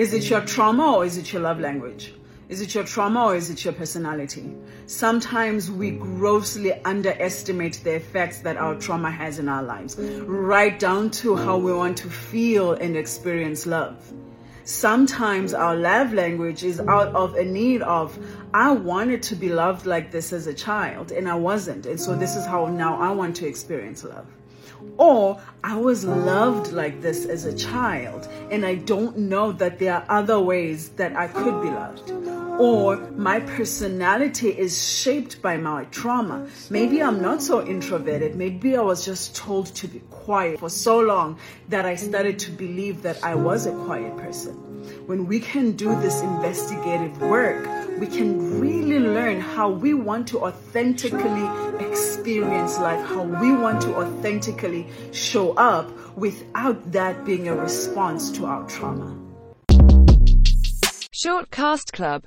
Is it your trauma or is it your love language? Is it your trauma or is it your personality? Sometimes we grossly underestimate the effects that our trauma has in our lives, right down to how we want to feel and experience love. Sometimes our love language is out of a need of, I wanted to be loved like this as a child and I wasn't. And so this is how now I want to experience love. Or I was loved like this as a child and I don't know that there are other ways that I could be loved or my personality is shaped by my trauma. Maybe I'm not so introverted. Maybe I was just told to be quiet for so long that I started to believe that I was a quiet person. When we can do this investigative work, we can really learn how we want to authentically experience life, how we want to authentically show up without that being a response to our trauma. Short Cast Club